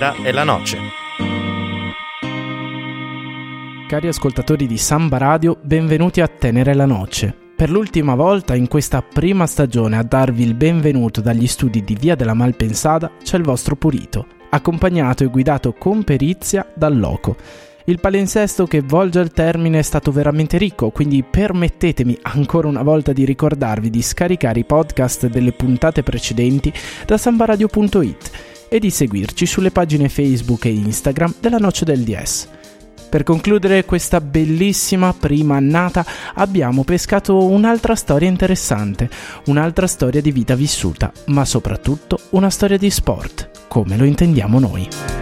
Tenera e la Noce. Cari ascoltatori di Samba Radio, benvenuti a Tenera e la Noce. Per l'ultima volta in questa prima stagione a darvi il benvenuto dagli studi di Via della Malpensada c'è il vostro Purito, accompagnato e guidato con perizia dal Loco. Il palinsesto che volge al termine è stato veramente ricco, quindi permettetemi ancora una volta di ricordarvi di scaricare i podcast delle puntate precedenti da sambaradio.it e di seguirci sulle pagine Facebook e Instagram della Noce del DS. Per concludere questa bellissima prima annata abbiamo pescato un'altra storia interessante, un'altra storia di vita vissuta, ma soprattutto una storia di sport, come lo intendiamo noi.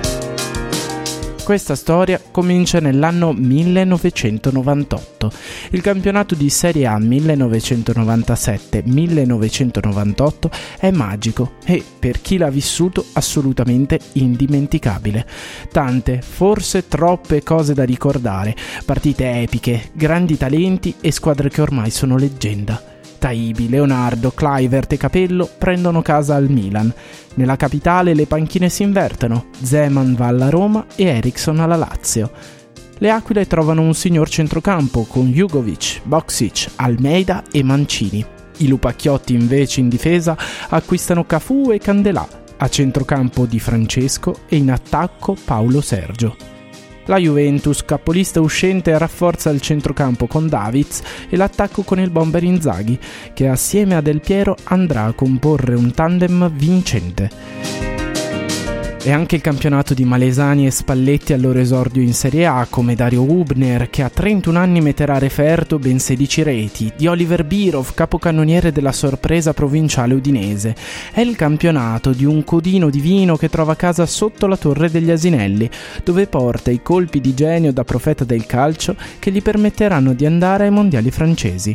Questa storia comincia nell'anno 1998. Il campionato di Serie A 1997-1998 è magico e, per chi l'ha vissuto, assolutamente indimenticabile. Tante, forse troppe cose da ricordare, partite epiche, grandi talenti e squadre che ormai sono leggenda. Taibi, Leonardo, Clivert e Capello prendono casa al Milan. Nella capitale le panchine si invertono, Zeman va alla Roma e Eriksson alla Lazio. Le Aquile trovano un signor centrocampo con Jugovic, Boxic, Almeida e Mancini. I Lupacchiotti invece in difesa acquistano Cafu e Candelà, a centrocampo Di Francesco e in attacco Paolo Sergio. La Juventus, capolista uscente, rafforza il centrocampo con Davids e l'attacco con il bomber Inzaghi, che assieme a Del Piero andrà a comporre un tandem vincente. E anche il campionato di Malesani e Spalletti al loro esordio in Serie A, come Dario Hubner, che a 31 anni metterà a referto ben 16 reti, di Oliver Birov, capocannoniere della sorpresa provinciale udinese. È il campionato di un codino divino che trova casa sotto la torre degli Asinelli, dove porta i colpi di genio da profeta del calcio che gli permetteranno di andare ai mondiali francesi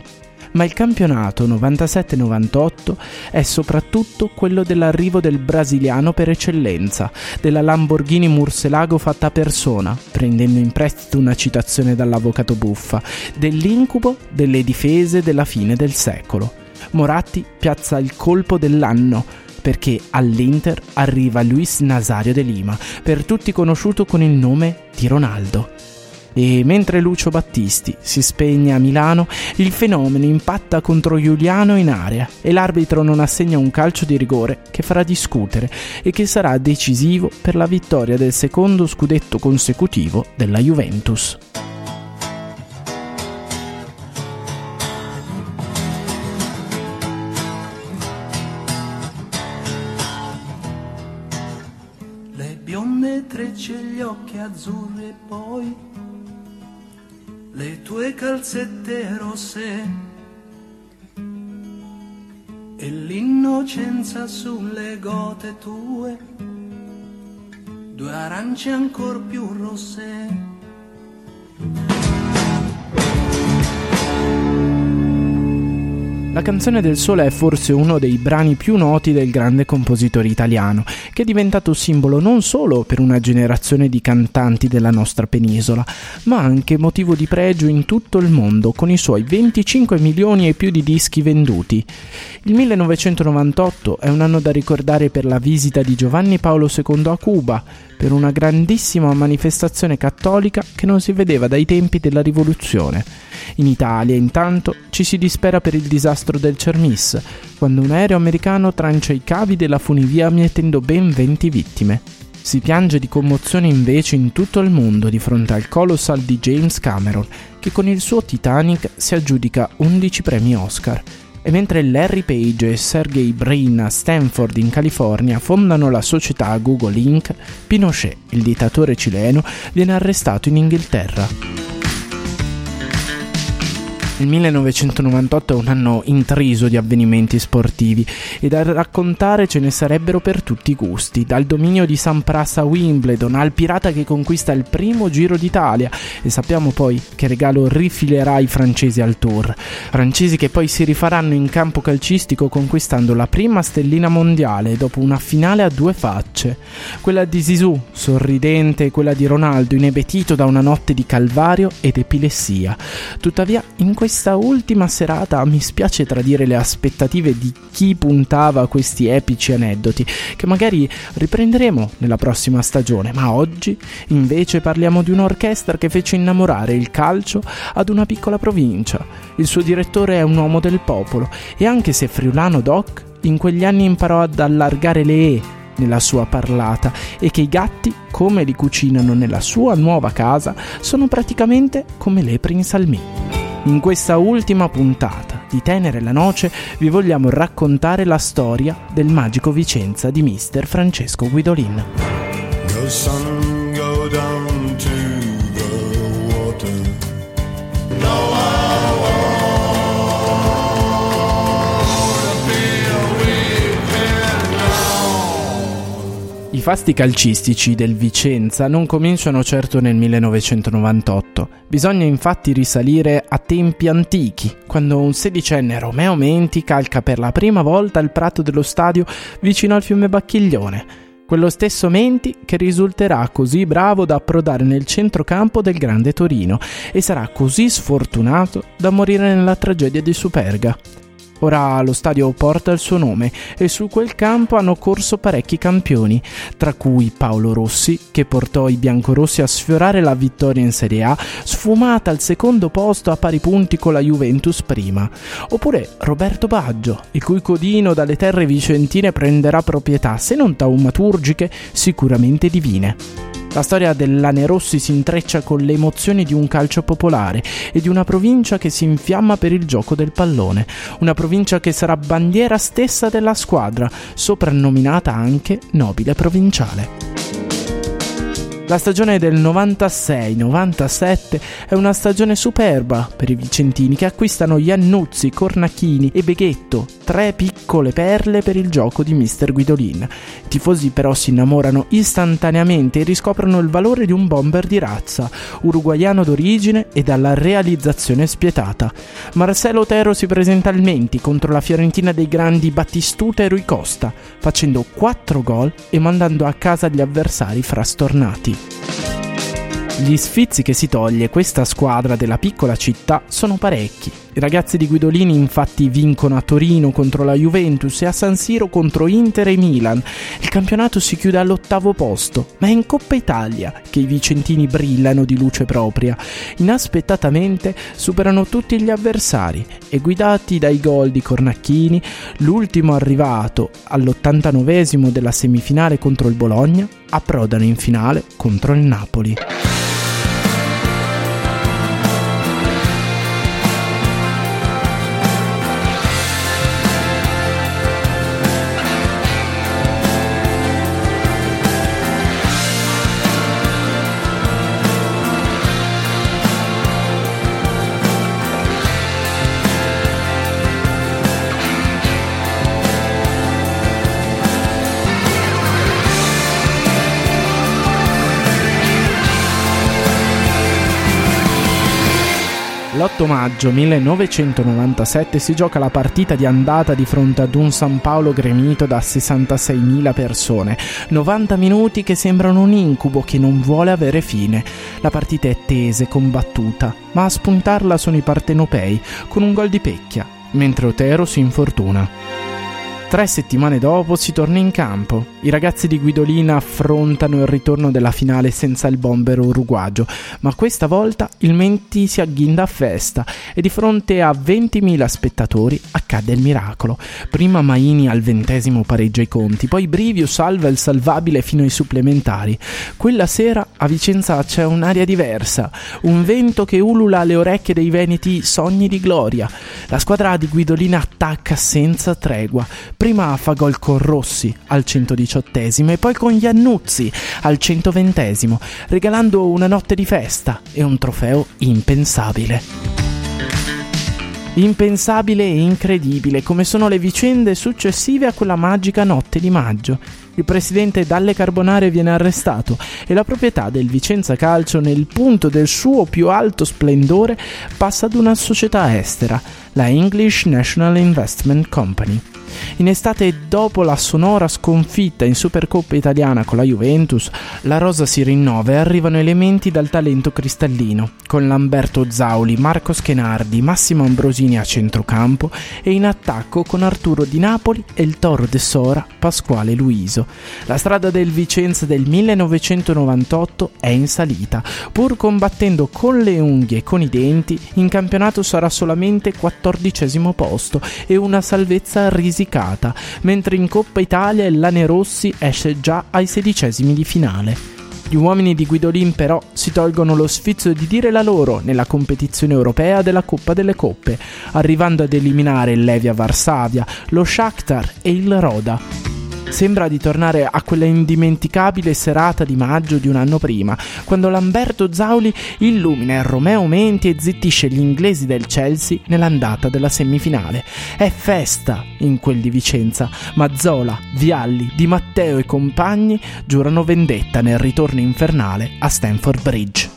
ma il campionato 97-98 è soprattutto quello dell'arrivo del brasiliano per eccellenza, della Lamborghini Murcielago fatta a persona, prendendo in prestito una citazione dall'avvocato Buffa, dell'incubo delle difese della fine del secolo. Moratti piazza il colpo dell'anno, perché all'Inter arriva Luis Nazario de Lima, per tutti conosciuto con il nome di Ronaldo e mentre Lucio Battisti si spegne a Milano, il fenomeno impatta contro Giuliano in area e l'arbitro non assegna un calcio di rigore che farà discutere e che sarà decisivo per la vittoria del secondo scudetto consecutivo della Juventus. Le tue calzette rosse e l'innocenza sulle gote tue, due arance ancor più rosse. La canzone del sole è forse uno dei brani più noti del grande compositore italiano, che è diventato simbolo non solo per una generazione di cantanti della nostra penisola, ma anche motivo di pregio in tutto il mondo, con i suoi 25 milioni e più di dischi venduti. Il 1998 è un anno da ricordare per la visita di Giovanni Paolo II a Cuba, per una grandissima manifestazione cattolica che non si vedeva dai tempi della rivoluzione. In Italia, intanto, ci si dispera per il disastro del Cermis, quando un aereo americano trancia i cavi della funivia mietendo ben 20 vittime. Si piange di commozione invece in tutto il mondo di fronte al colossal di James Cameron, che con il suo Titanic si aggiudica 11 premi Oscar. E mentre Larry Page e Sergey Brin a Stanford in California fondano la società Google Inc., Pinochet, il dittatore cileno, viene arrestato in Inghilterra. Il 1998 è un anno intriso di avvenimenti sportivi e da raccontare ce ne sarebbero per tutti i gusti, dal dominio di Sampras a Wimbledon al pirata che conquista il primo Giro d'Italia e sappiamo poi che regalo rifilerà i francesi al Tour. Francesi che poi si rifaranno in campo calcistico conquistando la prima stellina mondiale dopo una finale a due facce. Quella di Zizou, sorridente, e quella di Ronaldo inebetito da una notte di calvario ed epilessia. Tuttavia in questa ultima serata mi spiace tradire le aspettative di chi puntava questi epici aneddoti, che magari riprenderemo nella prossima stagione, ma oggi invece parliamo di un'orchestra che fece innamorare il calcio ad una piccola provincia. Il suo direttore è un uomo del popolo e anche se friulano doc, in quegli anni imparò ad allargare le E nella sua parlata e che i gatti, come li cucinano nella sua nuova casa, sono praticamente come lepri in salmì. In questa ultima puntata di Tenere la Noce vi vogliamo raccontare la storia del magico Vicenza di mister Francesco Guidolin. Go sun, go fasti calcistici del Vicenza non cominciano certo nel 1998. Bisogna infatti risalire a tempi antichi, quando un sedicenne Romeo Menti calca per la prima volta il prato dello stadio vicino al fiume Bacchiglione. Quello stesso Menti che risulterà così bravo da approdare nel centrocampo del Grande Torino e sarà così sfortunato da morire nella tragedia di Superga. Ora lo stadio porta il suo nome e su quel campo hanno corso parecchi campioni, tra cui Paolo Rossi, che portò i biancorossi a sfiorare la vittoria in Serie A, sfumata al secondo posto a pari punti con la Juventus prima, oppure Roberto Baggio, il cui codino dalle terre vicentine prenderà proprietà, se non taumaturgiche, sicuramente divine. La storia dell'Anerossi si intreccia con le emozioni di un calcio popolare e di una provincia che si infiamma per il gioco del pallone, una provincia che sarà bandiera stessa della squadra, soprannominata anche Nobile Provinciale. La stagione del 96-97 è una stagione superba per i vicentini che acquistano Iannuzzi, Cornacchini e Beghetto, tre piccole perle per il gioco di Mr. Guidolin. I tifosi però si innamorano istantaneamente e riscoprono il valore di un bomber di razza, uruguaiano d'origine e dalla realizzazione spietata. Marcelo Otero si presenta al Menti contro la Fiorentina dei grandi Battistuta e Rui Costa, facendo 4 gol e mandando a casa gli avversari frastornati. Gli sfizi che si toglie questa squadra della piccola città sono parecchi. I ragazzi di Guidolini infatti vincono a Torino contro la Juventus e a San Siro contro Inter e Milan. Il campionato si chiude all'ottavo posto, ma è in Coppa Italia che i vicentini brillano di luce propria. Inaspettatamente superano tutti gli avversari e guidati dai gol di Cornacchini, l'ultimo arrivato all'89 della semifinale contro il Bologna, approdano in finale contro il Napoli. L'8 maggio 1997 si gioca la partita di andata di fronte ad un San Paolo gremito da 66.000 persone. 90 minuti che sembrano un incubo che non vuole avere fine. La partita è tesa e combattuta, ma a spuntarla sono i partenopei con un gol di pecchia, mentre Otero si infortuna. Tre settimane dopo si torna in campo. I ragazzi di Guidolina affrontano il ritorno della finale senza il bomber uruguagio, ma questa volta il Menti si agghinda a festa e di fronte a 20.000 spettatori accade il miracolo. Prima Maini al ventesimo pareggia i conti, poi Brivio salva il salvabile fino ai supplementari. Quella sera a Vicenza c'è un'aria diversa, un vento che ulula alle orecchie dei veneti sogni di gloria. La squadra di Guidolina attacca senza tregua Prima fa gol con Rossi al 118 e poi con Iannuzzi al 120 regalando una notte di festa e un trofeo impensabile. Impensabile e incredibile come sono le vicende successive a quella magica notte di maggio. Il presidente Dalle Carbonare viene arrestato e la proprietà del Vicenza Calcio nel punto del suo più alto splendore passa ad una società estera, la English National Investment Company. In estate, dopo la sonora sconfitta in Supercoppa italiana con la Juventus, la rosa si rinnova e arrivano elementi dal talento cristallino, con Lamberto Zauli, Marco Schenardi, Massimo Ambrosini a centrocampo e in attacco con Arturo Di Napoli e il toro de Sora Pasquale Luiso. La strada del Vicenza del 1998 è in salita, pur combattendo con le unghie e con i denti, in campionato sarà solamente quattordicesimo posto e una salvezza risicata, mentre in Coppa Italia il Lane Rossi esce già ai sedicesimi di finale. Gli uomini di Guidolin però si tolgono lo sfizio di dire la loro nella competizione europea della Coppa delle Coppe, arrivando ad eliminare il Levia Varsavia, lo Shakhtar e il Roda. Sembra di tornare a quella indimenticabile serata di maggio di un anno prima, quando Lamberto Zauli illumina il Romeo Menti e zittisce gli inglesi del Chelsea nell'andata della semifinale. È festa in quel di Vicenza, ma Zola, Vialli, Di Matteo e compagni giurano vendetta nel ritorno infernale a Stamford Bridge.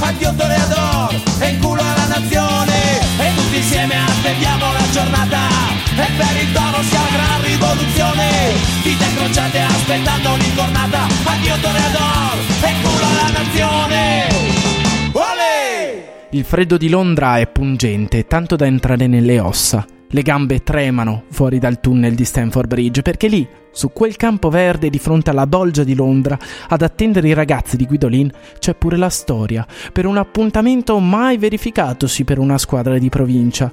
Addio toreador e in culo alla nazione e tutti insieme attendiamo la giornata e per il toro si avrà rivoluzione vite incrociate aspettando l'incornata addio toreador e in culo alla nazione Olè! Il freddo di Londra è pungente, tanto da entrare nelle ossa. Le gambe tremano fuori dal tunnel di Stanford Bridge perché lì, su quel campo verde di fronte alla bolgia di Londra, ad attendere i ragazzi di Guidolin, c'è pure la storia, per un appuntamento mai verificatosi per una squadra di provincia.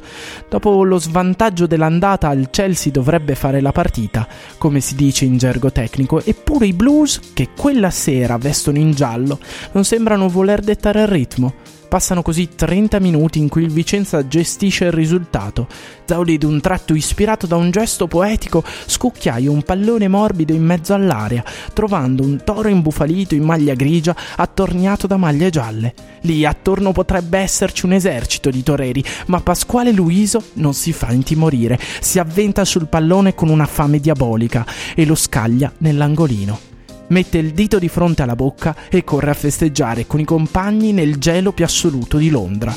Dopo lo svantaggio dell'andata, il Chelsea dovrebbe fare la partita, come si dice in gergo tecnico, eppure i Blues, che quella sera vestono in giallo, non sembrano voler dettare il ritmo. Passano così 30 minuti in cui il Vicenza gestisce il risultato. Zauli d'un tratto ispirato da un gesto poetico scucchiaia un pallone morbido in mezzo all'area, trovando un toro imbufalito in maglia grigia attorniato da maglie gialle. Lì attorno potrebbe esserci un esercito di toreri, ma Pasquale Luiso non si fa intimorire, si avventa sul pallone con una fame diabolica e lo scaglia nell'angolino mette il dito di fronte alla bocca e corre a festeggiare con i compagni nel gelo più assoluto di Londra.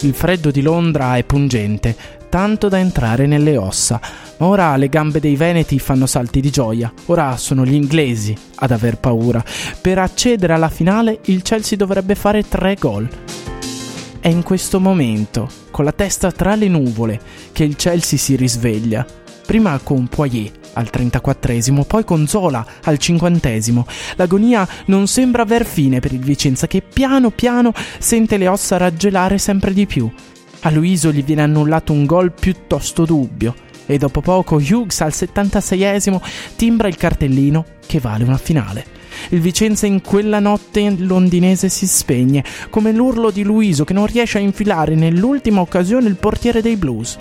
Il freddo di Londra è pungente, tanto da entrare nelle ossa, ma ora le gambe dei veneti fanno salti di gioia. Ora sono gli inglesi ad aver paura. Per accedere alla finale il Chelsea dovrebbe fare tre gol. È in questo momento, con la testa tra le nuvole, che il Chelsea si risveglia. Prima con Poirier, al 34esimo, poi con Zola al 50esimo. L'agonia non sembra aver fine per il Vicenza che piano piano sente le ossa raggelare sempre di più. A Luiso gli viene annullato un gol piuttosto dubbio e dopo poco Hughes al 76esimo timbra il cartellino che vale una finale. Il Vicenza in quella notte londinese si spegne, come l'urlo di Luiso che non riesce a infilare nell'ultima occasione il portiere dei Blues.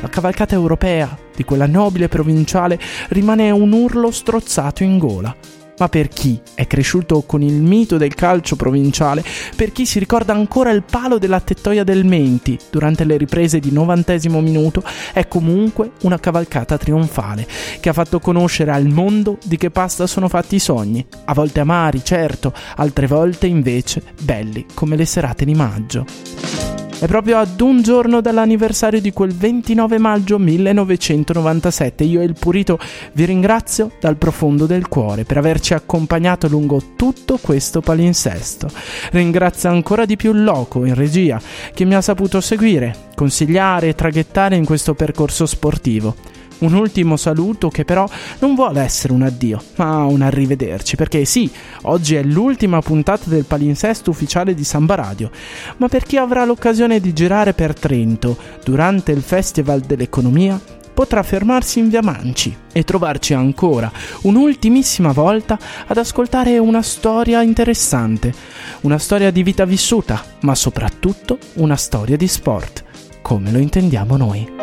La cavalcata europea di quella nobile provinciale rimane un urlo strozzato in gola. Ma per chi è cresciuto con il mito del calcio provinciale, per chi si ricorda ancora il palo della tettoia del Menti durante le riprese di novantesimo minuto, è comunque una cavalcata trionfale che ha fatto conoscere al mondo di che pasta sono fatti i sogni, a volte amari, certo, altre volte invece belli come le serate di maggio. È proprio ad un giorno dall'anniversario di quel 29 maggio 1997. Io e il Purito vi ringrazio dal profondo del cuore per averci accompagnato lungo tutto questo palinsesto. Ringrazio ancora di più Loco in regia che mi ha saputo seguire, consigliare e traghettare in questo percorso sportivo. Un ultimo saluto che però non vuole essere un addio, ma un arrivederci, perché sì, oggi è l'ultima puntata del palinsesto ufficiale di Samba Radio, ma per chi avrà l'occasione di girare per Trento durante il Festival dell'Economia, potrà fermarsi in via Manci e trovarci ancora un'ultimissima volta ad ascoltare una storia interessante, una storia di vita vissuta, ma soprattutto una storia di sport, come lo intendiamo noi.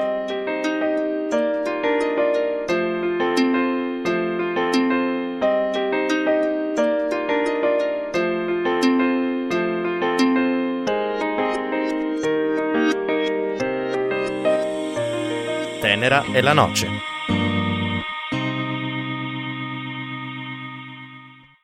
È la noce.